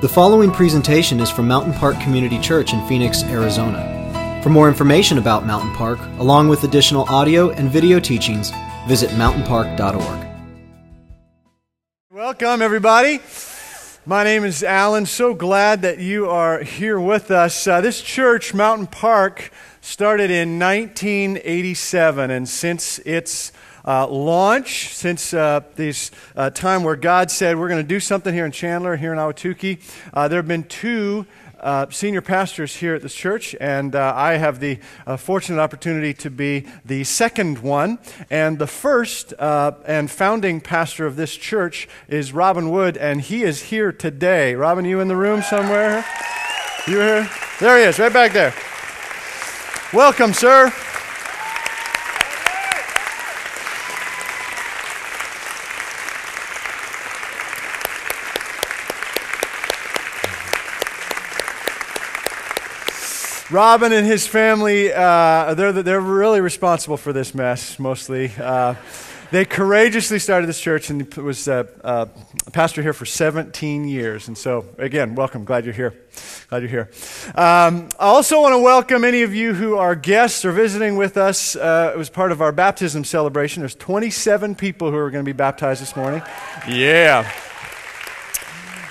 The following presentation is from Mountain Park Community Church in Phoenix, Arizona. For more information about Mountain Park, along with additional audio and video teachings, visit mountainpark.org. Welcome, everybody. My name is Alan. So glad that you are here with us. Uh, this church, Mountain Park, started in 1987, and since its uh, launch, since uh, this uh, time where God said we're going to do something here in Chandler, here in Ahwatukee, uh, there have been two uh, senior pastors here at this church, and uh, I have the fortunate opportunity to be the second one. And the first and founding pastor of this church is Robin Wood, and he is here today. Robin, you in the room somewhere? You here? There he is, right back there. Welcome, sir. Robin and his family, uh, they're, they're really responsible for this mess, mostly. Uh, they courageously started this church and was uh, uh, a pastor here for 17 years. And so, again, welcome. Glad you're here. Glad you're here. Um, I also want to welcome any of you who are guests or visiting with us. Uh, it was part of our baptism celebration. There's 27 people who are going to be baptized this morning. Yeah.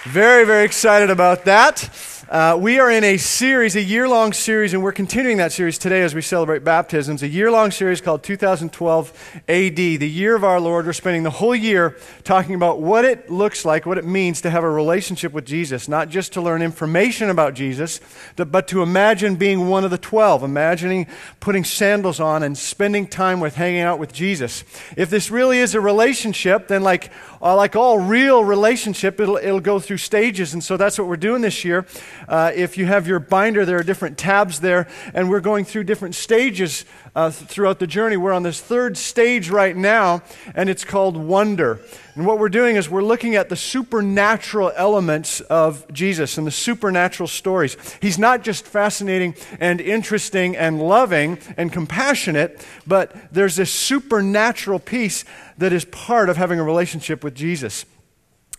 Very, very excited about that. Uh, we are in a series, a year long series, and we're continuing that series today as we celebrate baptisms. A year long series called 2012 AD, the year of our Lord. We're spending the whole year talking about what it looks like, what it means to have a relationship with Jesus, not just to learn information about Jesus, but to imagine being one of the 12, imagining putting sandals on and spending time with hanging out with Jesus. If this really is a relationship, then like, uh, like all real relationship, it'll, it'll go through stages, and so that's what we're doing this year. Uh, if you have your binder, there are different tabs there, and we're going through different stages uh, throughout the journey. We're on this third stage right now, and it's called wonder. And what we're doing is we're looking at the supernatural elements of Jesus and the supernatural stories. He's not just fascinating and interesting and loving and compassionate, but there's this supernatural piece that is part of having a relationship with Jesus.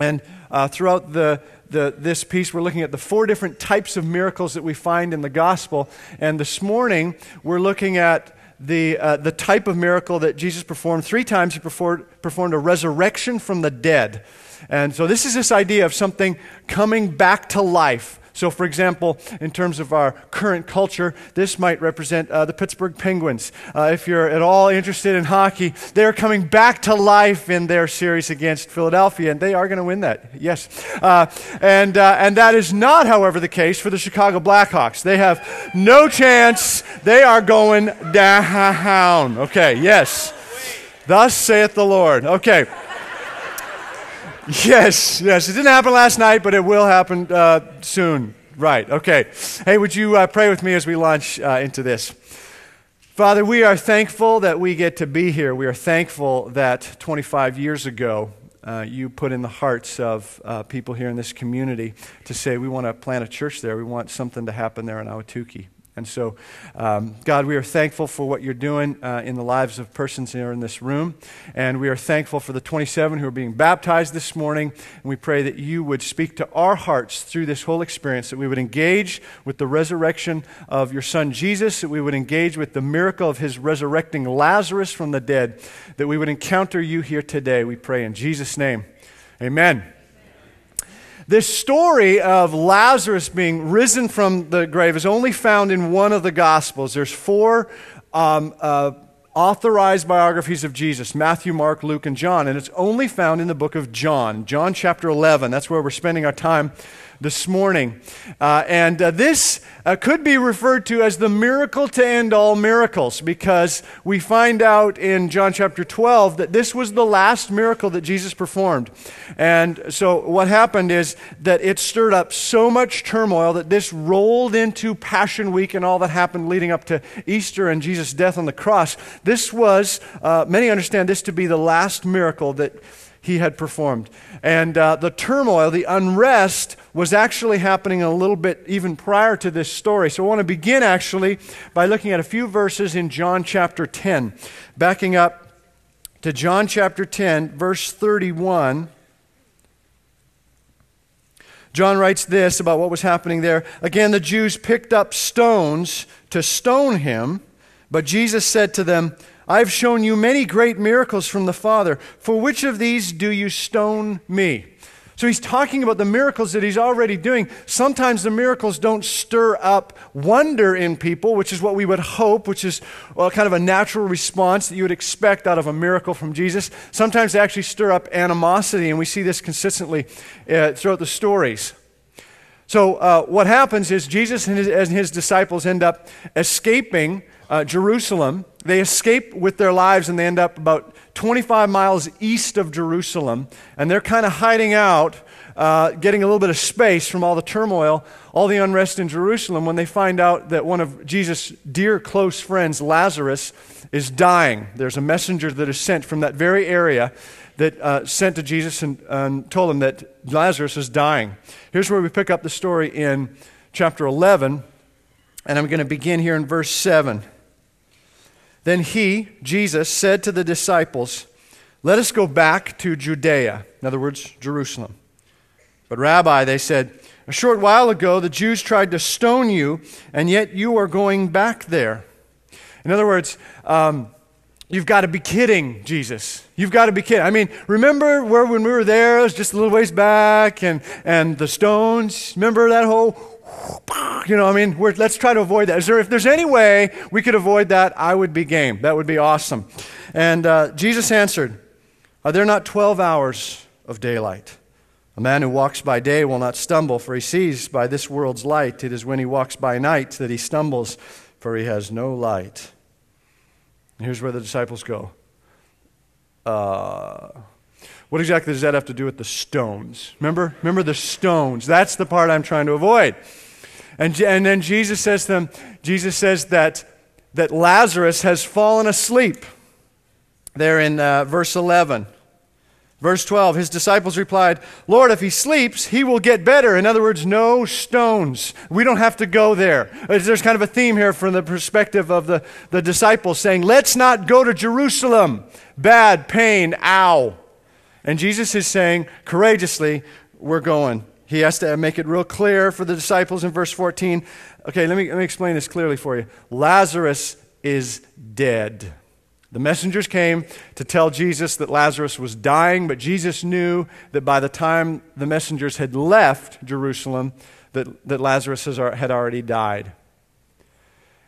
And uh, throughout the the, this piece, we're looking at the four different types of miracles that we find in the gospel. And this morning, we're looking at the, uh, the type of miracle that Jesus performed. Three times he performed, performed a resurrection from the dead. And so, this is this idea of something coming back to life. So, for example, in terms of our current culture, this might represent uh, the Pittsburgh Penguins. Uh, if you're at all interested in hockey, they're coming back to life in their series against Philadelphia, and they are going to win that. Yes. Uh, and, uh, and that is not, however, the case for the Chicago Blackhawks. They have no chance. They are going down. Okay, yes. Thus saith the Lord. Okay. Yes, yes. It didn't happen last night, but it will happen uh, soon. Right, okay. Hey, would you uh, pray with me as we launch uh, into this? Father, we are thankful that we get to be here. We are thankful that 25 years ago, uh, you put in the hearts of uh, people here in this community to say, we want to plant a church there. We want something to happen there in Ahwatukee. And so, um, God, we are thankful for what you're doing uh, in the lives of persons here in this room. And we are thankful for the 27 who are being baptized this morning. And we pray that you would speak to our hearts through this whole experience, that we would engage with the resurrection of your son Jesus, that we would engage with the miracle of his resurrecting Lazarus from the dead, that we would encounter you here today. We pray in Jesus' name. Amen. This story of Lazarus being risen from the grave is only found in one of the Gospels. There's four um, uh, authorized biographies of Jesus Matthew, Mark, Luke, and John, and it's only found in the book of John, John chapter 11. That's where we're spending our time this morning. Uh, and uh, this uh, could be referred to as the miracle to end all miracles because we find out in John chapter 12 that this was the last miracle that Jesus performed. And so what happened is that it stirred up so much turmoil that this rolled into Passion Week and all that happened leading up to Easter and Jesus' death on the cross. This was, uh, many understand this to be the last miracle that he had performed. And uh, the turmoil, the unrest, was actually happening a little bit even prior to this story. So I want to begin actually by looking at a few verses in John chapter 10. Backing up to John chapter 10, verse 31. John writes this about what was happening there. Again, the Jews picked up stones to stone him, but Jesus said to them, I've shown you many great miracles from the Father. For which of these do you stone me? So he's talking about the miracles that he's already doing. Sometimes the miracles don't stir up wonder in people, which is what we would hope, which is well, kind of a natural response that you would expect out of a miracle from Jesus. Sometimes they actually stir up animosity, and we see this consistently uh, throughout the stories. So, uh, what happens is Jesus and his, and his disciples end up escaping uh, Jerusalem. They escape with their lives and they end up about 25 miles east of Jerusalem, and they're kind of hiding out, uh, getting a little bit of space from all the turmoil, all the unrest in Jerusalem, when they find out that one of Jesus' dear close friends, Lazarus, is dying. There's a messenger that is sent from that very area that uh, sent to Jesus and, and told him that Lazarus is dying. Here's where we pick up the story in chapter 11, and I'm going to begin here in verse 7. Then he, Jesus, said to the disciples, Let us go back to Judea, in other words, Jerusalem. But, Rabbi, they said, a short while ago the Jews tried to stone you, and yet you are going back there. In other words, um, You've got to be kidding, Jesus. You've got to be kidding. I mean, remember where when we were there, it was just a little ways back, and, and the stones? Remember that whole you know, I mean, let's try to avoid that. There, if there's any way we could avoid that, I would be game. That would be awesome. And uh, Jesus answered, Are there not 12 hours of daylight? A man who walks by day will not stumble, for he sees by this world's light. It is when he walks by night that he stumbles, for he has no light. And here's where the disciples go. Uh, what exactly does that have to do with the stones? Remember? Remember the stones. That's the part I'm trying to avoid. And, and then Jesus says to them, Jesus says that, that Lazarus has fallen asleep. There in uh, verse 11. Verse 12, his disciples replied, Lord, if he sleeps, he will get better. In other words, no stones. We don't have to go there. There's kind of a theme here from the perspective of the, the disciples saying, Let's not go to Jerusalem. Bad, pain, ow. And Jesus is saying, courageously, we're going. He has to make it real clear for the disciples in verse 14. Okay, let me, let me explain this clearly for you. Lazarus is dead. The messengers came to tell Jesus that Lazarus was dying, but Jesus knew that by the time the messengers had left Jerusalem, that, that Lazarus has, had already died.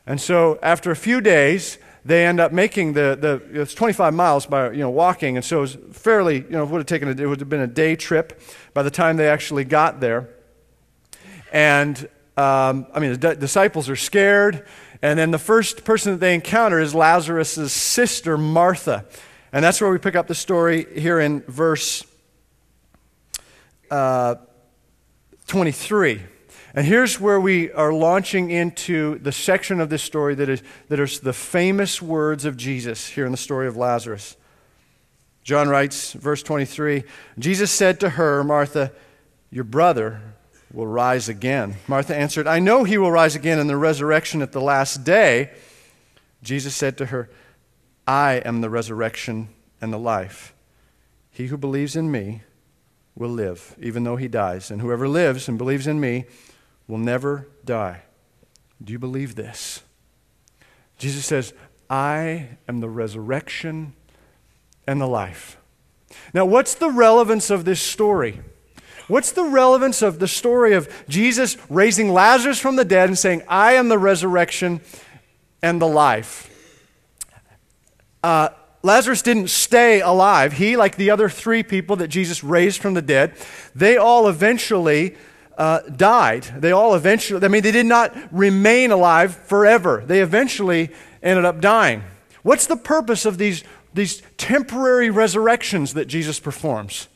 And so, after a few days, they end up making the, the it's 25 miles by you know walking and so it was fairly you know it would have taken a, it would have been a day trip by the time they actually got there. And um, i mean the d- disciples are scared and then the first person that they encounter is lazarus' sister martha. And that's where we pick up the story here in verse uh, 23 and here's where we are launching into the section of this story that is, that is the famous words of Jesus here in the story of Lazarus. John writes, verse 23 Jesus said to her, Martha, Your brother will rise again. Martha answered, I know he will rise again in the resurrection at the last day. Jesus said to her, I am the resurrection and the life. He who believes in me will live, even though he dies. And whoever lives and believes in me will never die. Do you believe this? Jesus says, I am the resurrection and the life. Now, what's the relevance of this story? What's the relevance of the story of Jesus raising Lazarus from the dead and saying, I am the resurrection and the life? Uh, Lazarus didn't stay alive. He, like the other three people that Jesus raised from the dead, they all eventually uh, died. They all eventually, I mean, they did not remain alive forever. They eventually ended up dying. What's the purpose of these, these temporary resurrections that Jesus performs?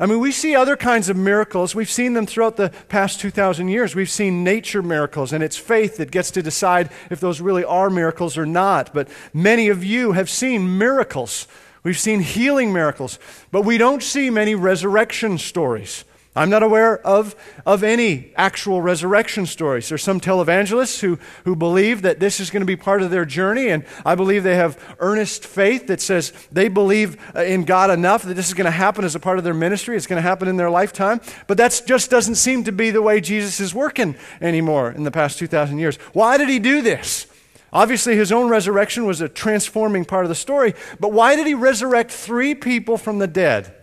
I mean, we see other kinds of miracles. We've seen them throughout the past 2,000 years. We've seen nature miracles, and it's faith that gets to decide if those really are miracles or not. But many of you have seen miracles. We've seen healing miracles, but we don't see many resurrection stories. I'm not aware of, of any actual resurrection stories. There's some televangelists who, who believe that this is going to be part of their journey, and I believe they have earnest faith that says they believe uh, in God enough that this is going to happen as a part of their ministry. It's going to happen in their lifetime. But that just doesn't seem to be the way Jesus is working anymore in the past 2,000 years. Why did he do this? Obviously, his own resurrection was a transforming part of the story, but why did he resurrect three people from the dead?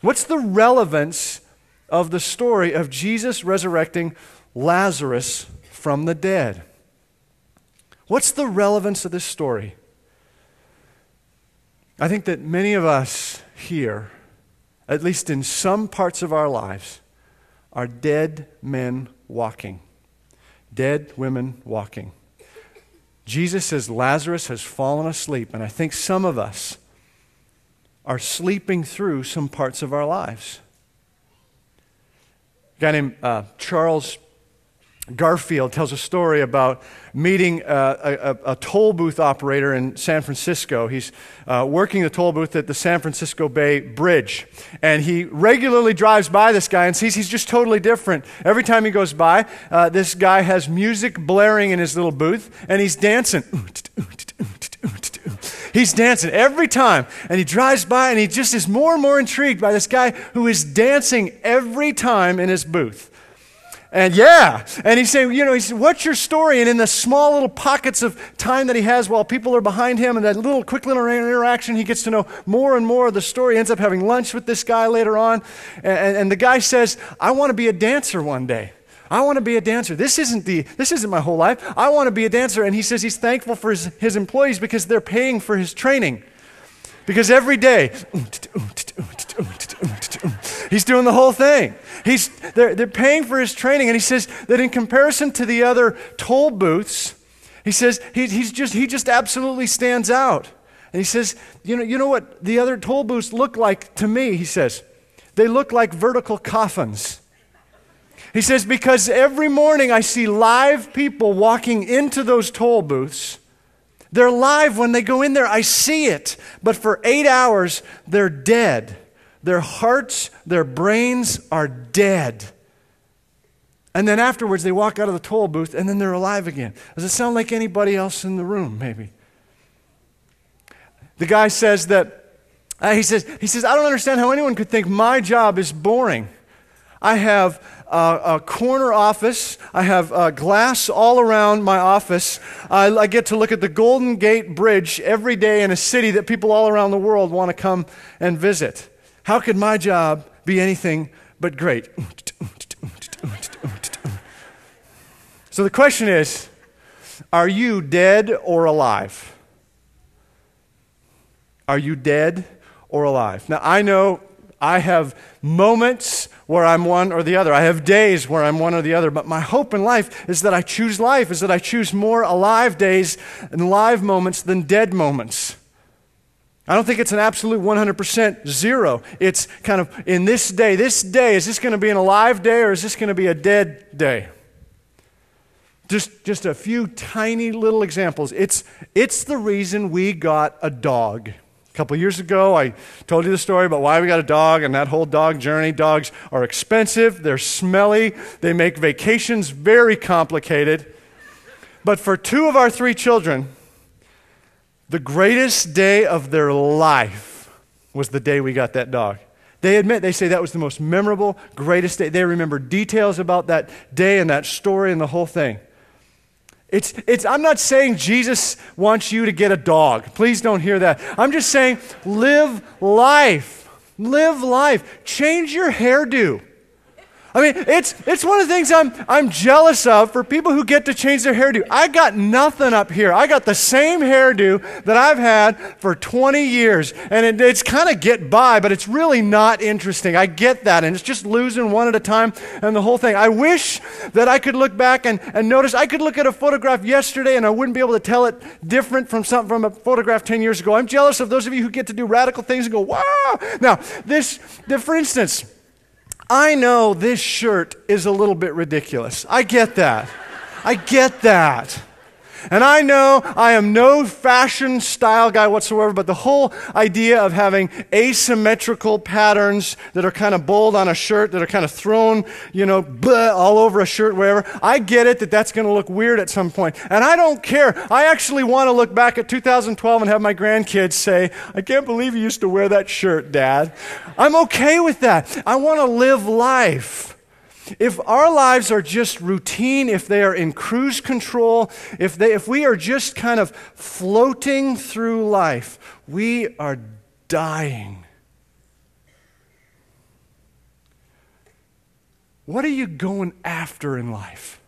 What's the relevance of the story of Jesus resurrecting Lazarus from the dead. What's the relevance of this story? I think that many of us here, at least in some parts of our lives, are dead men walking, dead women walking. Jesus says Lazarus has fallen asleep, and I think some of us are sleeping through some parts of our lives. A guy named uh, Charles Garfield tells a story about meeting uh, a, a, toll booth operator in San Francisco. He's uh, working the toll booth at the San Francisco Bay Bridge. And he regularly drives by this guy and sees he's just totally different. Every time he goes by, uh, this guy has music blaring in his little booth and he's dancing. He's dancing every time. And he drives by and he just is more and more intrigued by this guy who is dancing every time in his booth. And yeah, and he's saying, you know, he said, what's your story? And in the small little pockets of time that he has while people are behind him and that little quick little interaction, he gets to know more and more of the story. He ends up having lunch with this guy later on. And, and the guy says, I want to be a dancer one day. I want to be a dancer. This isn't, the, this isn't my whole life. I want to be a dancer. And he says he's thankful for his, his employees because they're paying for his training. Because every day, he's doing the whole thing. He's, they're, they're paying for his training. And he says that in comparison to the other toll booths, he says he, he's just, he just absolutely stands out. And he says, you know, you know what the other toll booths look like to me? He says, they look like vertical coffins. He says, Because every morning I see live people walking into those toll booths. They're live when they go in there, I see it. But for eight hours, they're dead. Their hearts, their brains are dead. And then afterwards, they walk out of the toll booth and then they're alive again. Does it sound like anybody else in the room, maybe? The guy says that, uh, he, says, he says, I don't understand how anyone could think my job is boring. I have uh, a corner office. I have uh, glass all around my office. I, I get to look at the Golden Gate Bridge every day in a city that people all around the world want to come and visit. How could my job be anything but great? So the question is are you dead or alive? Are you dead or alive? Now, I know I have moments where I'm one or the other. I have days where I'm one or the other. But my hope in life is that I choose life, is that I choose more alive days and live moments than dead moments. I don't think it's an absolute 100% zero. It's kind of in this day, this day, is this going to be an alive day or is this going to be a dead day? Just, just a few tiny little examples. It's, it's the reason we got a dog. A couple years ago, I told you the story about why we got a dog and that whole dog journey. Dogs are expensive, they're smelly, they make vacations very complicated. But for two of our three children, the greatest day of their life was the day we got that dog. They admit, they say that was the most memorable, greatest day. They remember details about that day and that story and the whole thing. It's, it's, I'm not saying Jesus wants you to get a dog. Please don't hear that. I'm just saying live life. Live life. Change your hairdo. I mean, it's, it's one of the things I'm, I'm jealous of for people who get to change their hairdo. I got nothing up here. I got the same hairdo that I've had for 20 years. And it, it's kind of get by, but it's really not interesting. I get that. And it's just losing one at a time and the whole thing. I wish that I could look back and, and notice. I could look at a photograph yesterday and I wouldn't be able to tell it different from something from a photograph 10 years ago. I'm jealous of those of you who get to do radical things and go, wow. Now, this, for instance, I know this shirt is a little bit ridiculous. I get that. I get that. And I know I am no fashion style guy whatsoever, but the whole idea of having asymmetrical patterns that are kind of bold on a shirt, that are kind of thrown, you know, all over a shirt, wherever, I get it that that's going to look weird at some point. And I don't care. I actually want to look back at 2012 and have my grandkids say, I can't believe you used to wear that shirt, Dad. I'm okay with that. I want to live life. If our lives are just routine, if they are in cruise control, if, they, if we are just kind of floating through life, we are dying. What are you going after in life?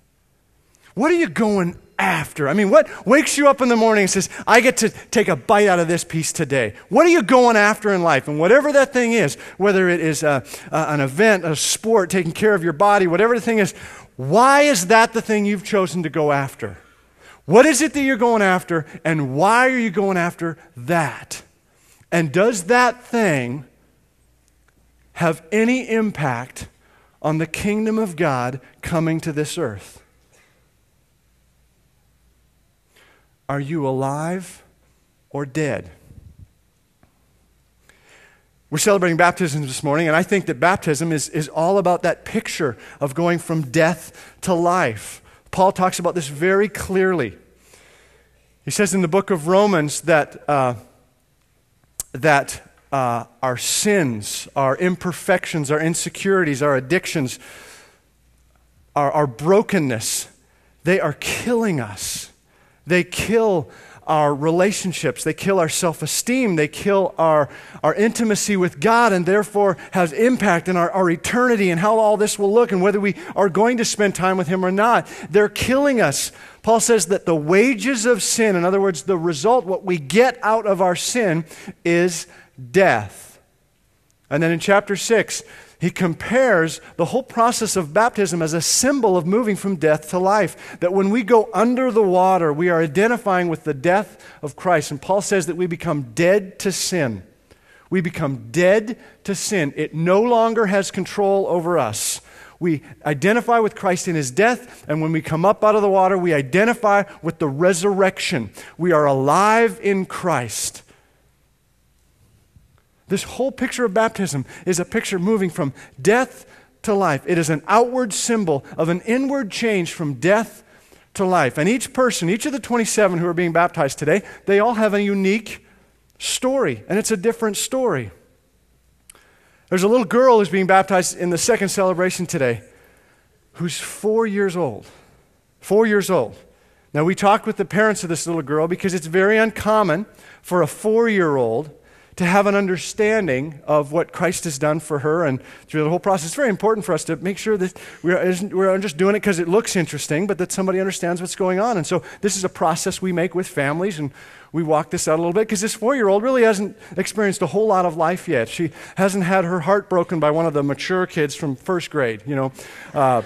What are you going after? I mean, what wakes you up in the morning and says, I get to take a bite out of this piece today? What are you going after in life? And whatever that thing is, whether it is a, a, an event, a sport, taking care of your body, whatever the thing is, why is that the thing you've chosen to go after? What is it that you're going after, and why are you going after that? And does that thing have any impact on the kingdom of God coming to this earth? Are you alive or dead? We're celebrating baptism this morning, and I think that baptism is, is all about that picture of going from death to life. Paul talks about this very clearly. He says in the book of Romans that, uh, that uh, our sins, our imperfections, our insecurities, our addictions, our, our brokenness, they are killing us. They kill our relationships. They kill our self esteem. They kill our, our intimacy with God and therefore has impact in our, our eternity and how all this will look and whether we are going to spend time with Him or not. They're killing us. Paul says that the wages of sin, in other words, the result, what we get out of our sin, is death. And then in chapter 6, he compares the whole process of baptism as a symbol of moving from death to life. That when we go under the water, we are identifying with the death of Christ. And Paul says that we become dead to sin. We become dead to sin. It no longer has control over us. We identify with Christ in his death, and when we come up out of the water, we identify with the resurrection. We are alive in Christ. This whole picture of baptism is a picture moving from death to life. It is an outward symbol of an inward change from death to life. And each person, each of the 27 who are being baptized today, they all have a unique story, and it's a different story. There's a little girl who's being baptized in the second celebration today who's four years old. Four years old. Now, we talked with the parents of this little girl because it's very uncommon for a four year old to have an understanding of what Christ has done for her and through the whole process. It's very important for us to make sure that we're, we're just doing it because it looks interesting, but that somebody understands what's going on. And so this is a process we make with families, and we walk this out a little bit because this four year old really hasn't experienced a whole lot of life yet. She hasn't had her heart broken by one of the mature kids from first grade, you know. Uh,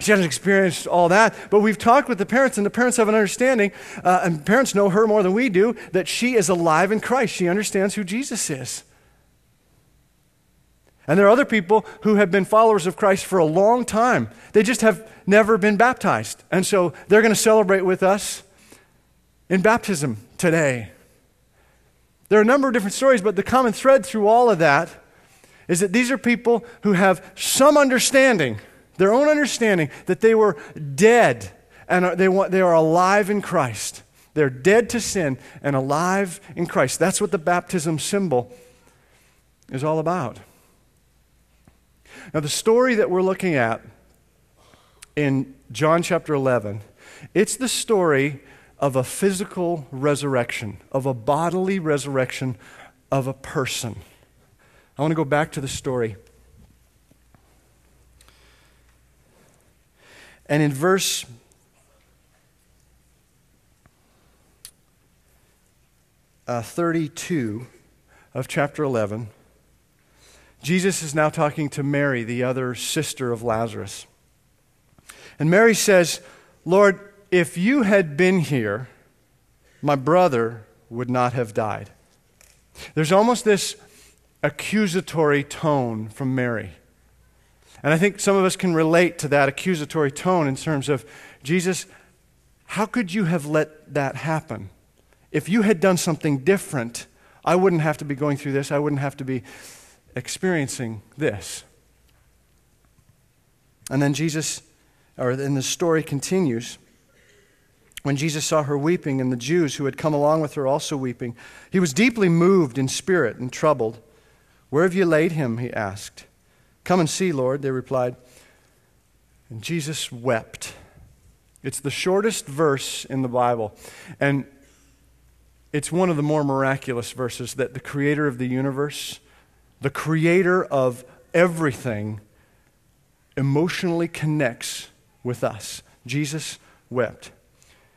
she hasn't experienced all that, but we've talked with the parents, and the parents have an understanding, uh, and parents know her more than we do, that she is alive in Christ. She understands who Jesus is. And there are other people who have been followers of Christ for a long time. They just have never been baptized. And so they're going to celebrate with us in baptism today. There are a number of different stories, but the common thread through all of that is that these are people who have some understanding their own understanding that they were dead and they, they are alive in Christ. They're dead to sin and alive in Christ. That's what the baptism symbol is all about. Now, the story that we're looking at in John chapter 11, it's the story of a physical resurrection, of a bodily resurrection of a person. I want to go back to the story. And in verse uh, 32 of chapter 11, Jesus is now talking to Mary, the other sister of Lazarus. And Mary says, Lord, if you had been here, my brother would not have died. There's almost this accusatory tone from Mary. And I think some of us can relate to that accusatory tone in terms of Jesus, how could you have let that happen? If you had done something different, I wouldn't have to be going through this. I wouldn't have to be experiencing this. And then Jesus, or then the story continues. When Jesus saw her weeping and the Jews who had come along with her also weeping, he was deeply moved in spirit and troubled. Where have you laid him? he asked. Come and see, Lord, they replied. And Jesus wept. It's the shortest verse in the Bible. And it's one of the more miraculous verses that the creator of the universe, the creator of everything, emotionally connects with us. Jesus wept.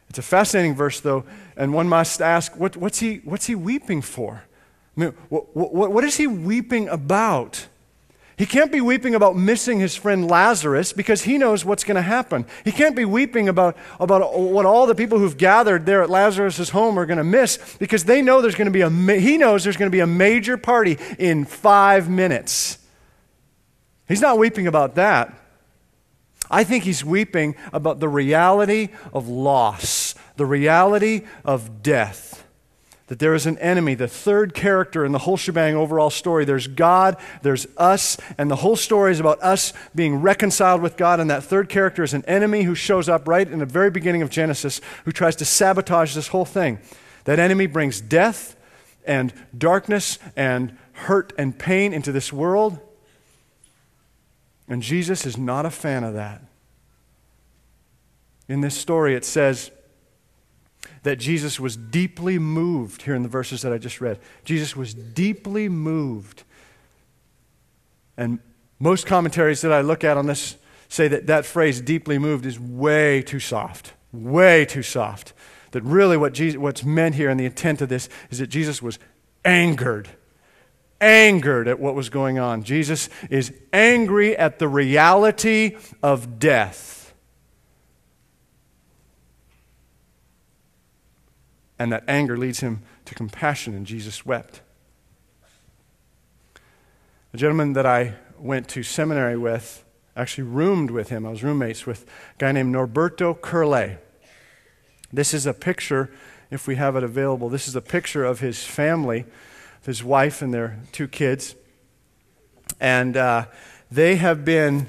It's a fascinating verse, though, and one must ask what, what's, he, what's he weeping for? I mean, what, what, what is he weeping about? He can't be weeping about missing his friend Lazarus because he knows what's going to happen. He can't be weeping about, about what all the people who've gathered there at Lazarus' home are going to miss because they know there's going to be a, he knows there's going to be a major party in five minutes. He's not weeping about that. I think he's weeping about the reality of loss, the reality of death that there is an enemy, the third character in the whole shebang overall story. There's God, there's us, and the whole story is about us being reconciled with God. And that third character is an enemy who shows up right in the very beginning of Genesis who tries to sabotage this whole thing. That enemy brings death and darkness and hurt and pain into this world. And Jesus is not a fan of that. In this story, it says, that Jesus was deeply moved here in the verses that I just read. Jesus was deeply moved. And most commentaries that I look at on this say that that phrase, deeply moved, is way too soft. Way too soft. That really what Jesus, what's meant here and the intent of this is that Jesus was angered. Angered at what was going on. Jesus is angry at the reality of death. And that anger leads him to compassion, and Jesus wept. A gentleman that I went to seminary with, actually roomed with him, I was roommates with a guy named Norberto Curley. This is a picture, if we have it available, this is a picture of his family, his wife and their two kids. And uh, they have been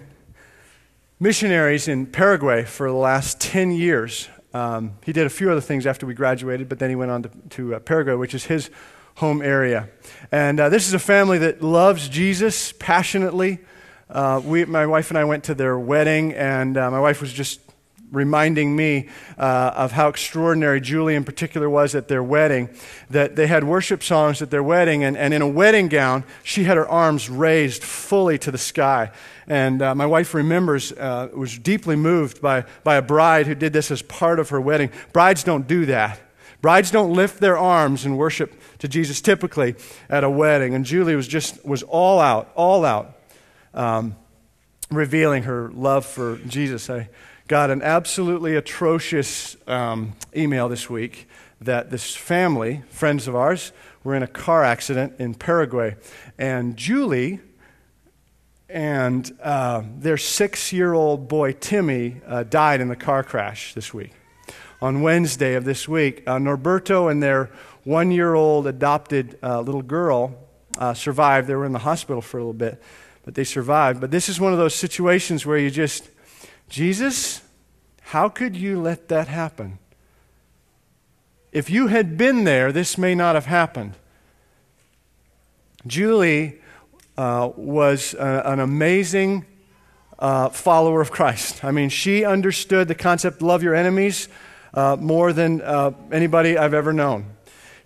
missionaries in Paraguay for the last 10 years. Um, he did a few other things after we graduated, but then he went on to, to uh, Paraguay, which is his home area. And uh, this is a family that loves Jesus passionately. Uh, we, my wife and I went to their wedding, and uh, my wife was just reminding me uh, of how extraordinary Julie in particular was at their wedding. That they had worship songs at their wedding, and, and in a wedding gown, she had her arms raised fully to the sky. And uh, my wife remembers, uh, was deeply moved by, by a bride who did this as part of her wedding. Brides don't do that. Brides don't lift their arms and worship to Jesus typically at a wedding. And Julie was just, was all out, all out, um, revealing her love for Jesus. I got an absolutely atrocious um, email this week that this family, friends of ours, were in a car accident in Paraguay. And Julie, and uh, their six year old boy, Timmy, uh, died in the car crash this week. On Wednesday of this week, uh, Norberto and their one year old adopted uh, little girl uh, survived. They were in the hospital for a little bit, but they survived. But this is one of those situations where you just, Jesus, how could you let that happen? If you had been there, this may not have happened. Julie uh, was a, an amazing uh, follower of Christ. I mean, she understood the concept love your enemies uh, more than uh, anybody I've ever known.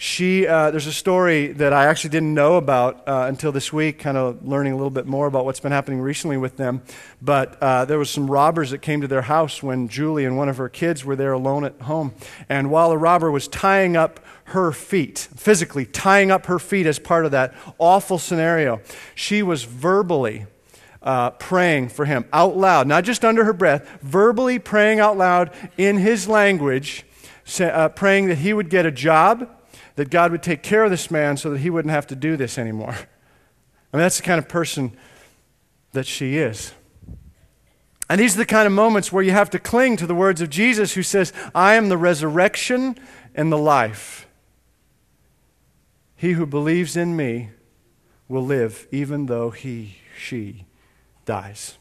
She, uh, there's a story that I actually didn't know about uh, until this week, kind of learning a little bit more about what's been happening recently with them. But uh, there was some robbers that came to their house when Julie and one of her kids were there alone at home. And while a robber was tying up her feet, physically tying up her feet as part of that awful scenario, she was verbally uh, praying for him out loud, not just under her breath, verbally praying out loud in his language, uh, praying that he would get a job that God would take care of this man so that he wouldn't have to do this anymore. I mean, that's the kind of person that she is. And these are the kind of moments where you have to cling to the words of Jesus, who says, I am the resurrection and the life. He who believes in me will live, even though he, she dies.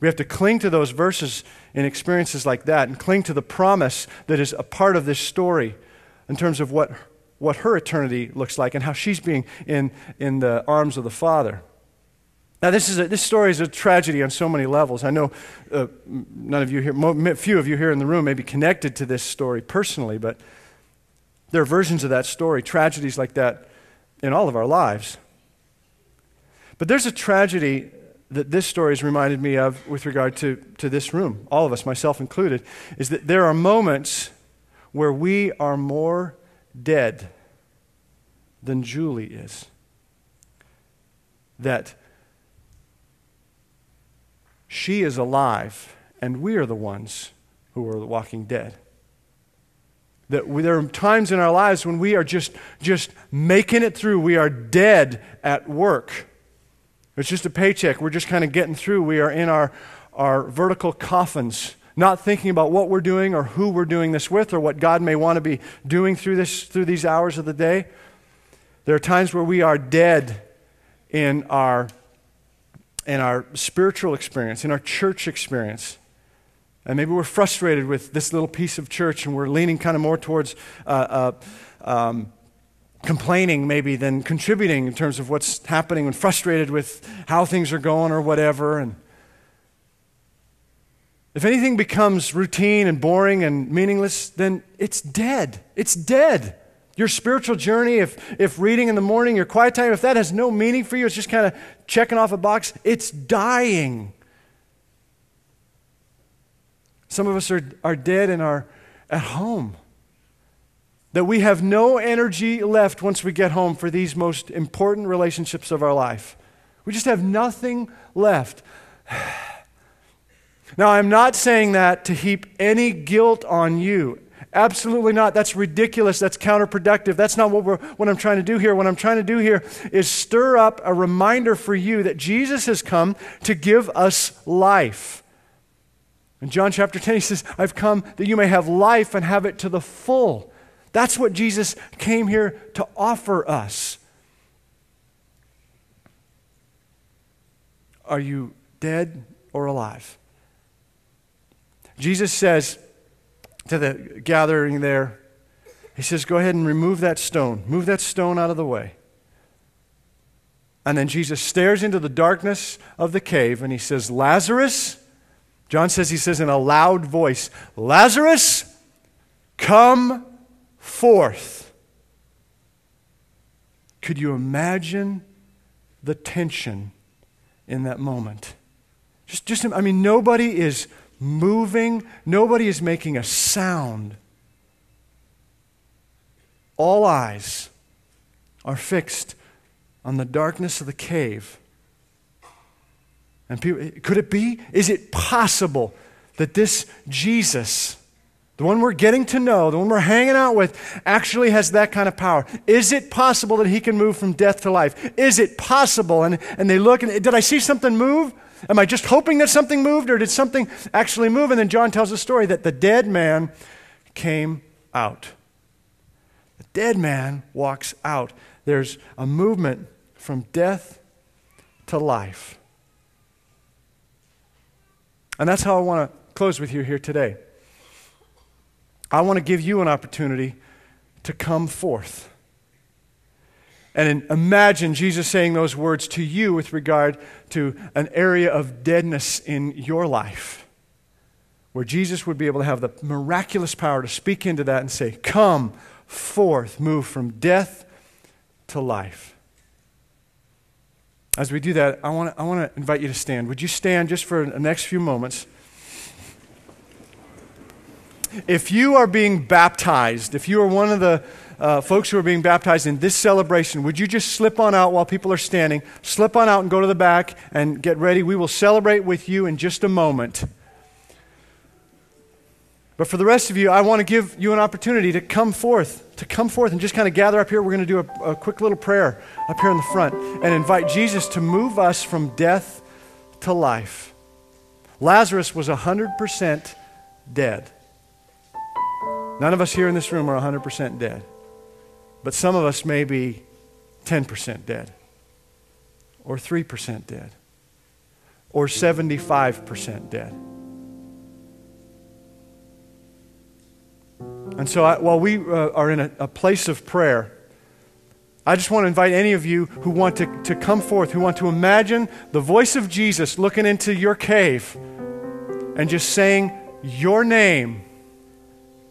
We have to cling to those verses in experiences like that and cling to the promise that is a part of this story in terms of what, what her eternity looks like and how she's being in, in the arms of the Father. Now, this, is a, this story is a tragedy on so many levels. I know uh, none of you here, few of you here in the room may be connected to this story personally, but there are versions of that story, tragedies like that in all of our lives. But there's a tragedy that this story has reminded me of with regard to, to this room, all of us, myself included, is that there are moments where we are more dead than Julie is. That she is alive, and we are the ones who are walking dead. That we, there are times in our lives when we are just, just making it through. We are dead at work. It's just a paycheck. We're just kind of getting through. We are in our, our vertical coffins, not thinking about what we're doing or who we're doing this with or what God may want to be doing through, this, through these hours of the day. There are times where we are dead in our in our spiritual experience, in our church experience. And maybe we're frustrated with this little piece of church and we're leaning kind of more towards uh, uh, um, complaining, maybe, than contributing in terms of what's happening and frustrated with how things are going or whatever. And if anything becomes routine and boring and meaningless, then it's dead. It's dead. Your spiritual journey, if, if reading in the morning, your quiet time, if that has no meaning for you, it's just kind of checking off a box, it's dying. Some of us are, are dead and are at home. That we have no energy left once we get home for these most important relationships of our life. We just have nothing left. Now, I'm not saying that to heap any guilt on you. Absolutely not. That's ridiculous. That's counterproductive. That's not what, we're, what I'm trying to do here. What I'm trying to do here is stir up a reminder for you that Jesus has come to give us life. In John chapter 10, he says, I've come that you may have life and have it to the full. That's what Jesus came here to offer us. Are you dead or alive? Jesus says, to the gathering there, he says, Go ahead and remove that stone. Move that stone out of the way. And then Jesus stares into the darkness of the cave and he says, Lazarus, John says, he says in a loud voice, Lazarus, come forth. Could you imagine the tension in that moment? Just, just I mean, nobody is moving, nobody is making a sound. All eyes are fixed on the darkness of the cave. And people, could it be? Is it possible that this Jesus, the one we're getting to know, the one we're hanging out with, actually has that kind of power? Is it possible that he can move from death to life? Is it possible? And, and they look and did I see something move? Am I just hoping that something moved, or did something actually move? And then John tells a story that the dead man came out. The dead man walks out. There's a movement from death to life. And that's how I want to close with you here today. I want to give you an opportunity to come forth. And imagine Jesus saying those words to you with regard to an area of deadness in your life, where Jesus would be able to have the miraculous power to speak into that and say, Come forth, move from death to life. As we do that, I want to I want to invite you to stand. Would you stand just for the next few moments? If you are being baptized, if you are one of the uh, folks who are being baptized in this celebration, would you just slip on out while people are standing? Slip on out and go to the back and get ready. We will celebrate with you in just a moment. But for the rest of you, I want to give you an opportunity to come forth, to come forth and just kind of gather up here. We're going to do a, a quick little prayer up here in the front and invite Jesus to move us from death to life. Lazarus was 100% dead. None of us here in this room are 100% dead. But some of us may be 10% dead, or 3% dead, or 75% dead. And so, I, while we uh, are in a, a place of prayer, I just want to invite any of you who want to, to come forth, who want to imagine the voice of Jesus looking into your cave and just saying, Your name,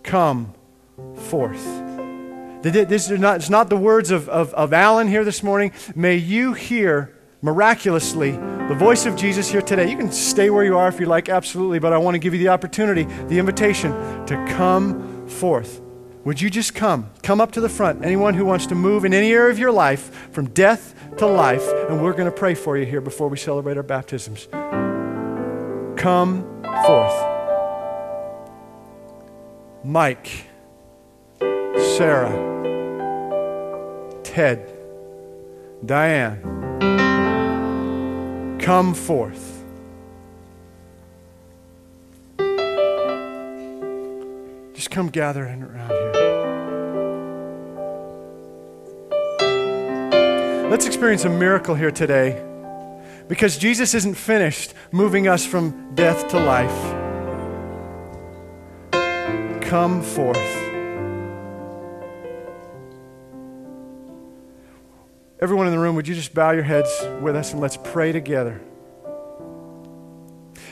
come forth. This is not, it's not the words of, of, of Alan here this morning. May you hear miraculously the voice of Jesus here today. You can stay where you are if you like, absolutely, but I want to give you the opportunity, the invitation to come forth. Would you just come? Come up to the front. Anyone who wants to move in any area of your life from death to life, and we're going to pray for you here before we celebrate our baptisms. Come forth. Mike, Sarah, Ted, Diane, come forth. Just come gathering around here. Let's experience a miracle here today because Jesus isn't finished moving us from death to life come forth. Everyone in the room, would you just bow your heads with us and let's pray together?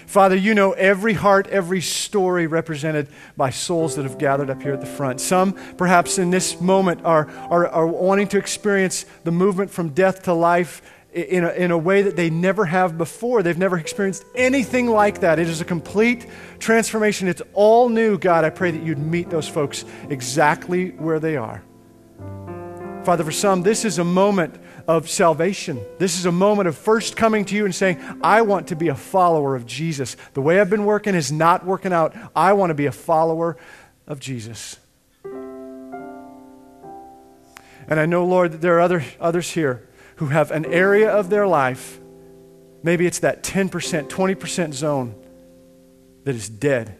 Father, you know every heart, every story represented by souls that have gathered up here at the front. Some, perhaps in this moment, are, are, are wanting to experience the movement from death to life in a, in a way that they never have before. They've never experienced anything like that. It is a complete transformation. It's all new, God. I pray that you'd meet those folks exactly where they are. Father, for some, this is a moment of salvation. This is a moment of first coming to you and saying, I want to be a follower of Jesus. The way I've been working is not working out. I want to be a follower of Jesus. And I know, Lord, that there are other, others here who have an area of their life, maybe it's that 10%, 20% zone that is dead.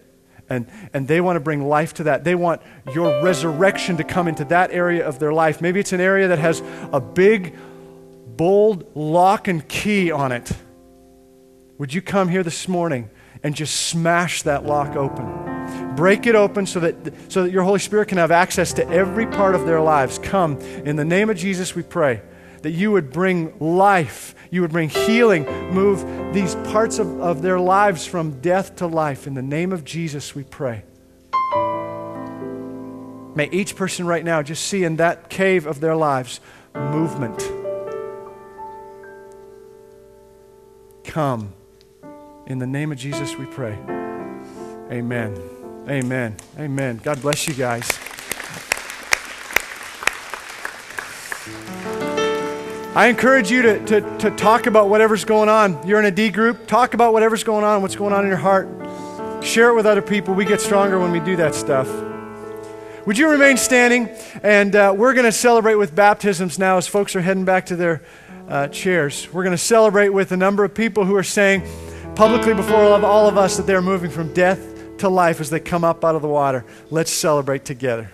And, and they want to bring life to that. They want your resurrection to come into that area of their life. Maybe it's an area that has a big, bold lock and key on it. Would you come here this morning and just smash that lock open? Break it open so that, so that your Holy Spirit can have access to every part of their lives. Come. In the name of Jesus, we pray that you would bring life, you would bring healing, move these parts of, of their lives from death to life. In the name of Jesus, we pray. May each person right now just see in that cave of their lives movement. Come. In the name of Jesus, we pray. Amen. Amen. Amen. God bless you guys. I encourage you to, to, to talk about whatever's going on. You're in a D group, talk about whatever's going on, what's going on in your heart. Share it with other people. We get stronger when we do that stuff. Would you remain standing? And uh, we're going to celebrate with baptisms now as folks are heading back to their uh, chairs. We're going to celebrate with a number of people who are saying publicly before all of us that they're moving from death to life as they come up out of the water. Let's celebrate together.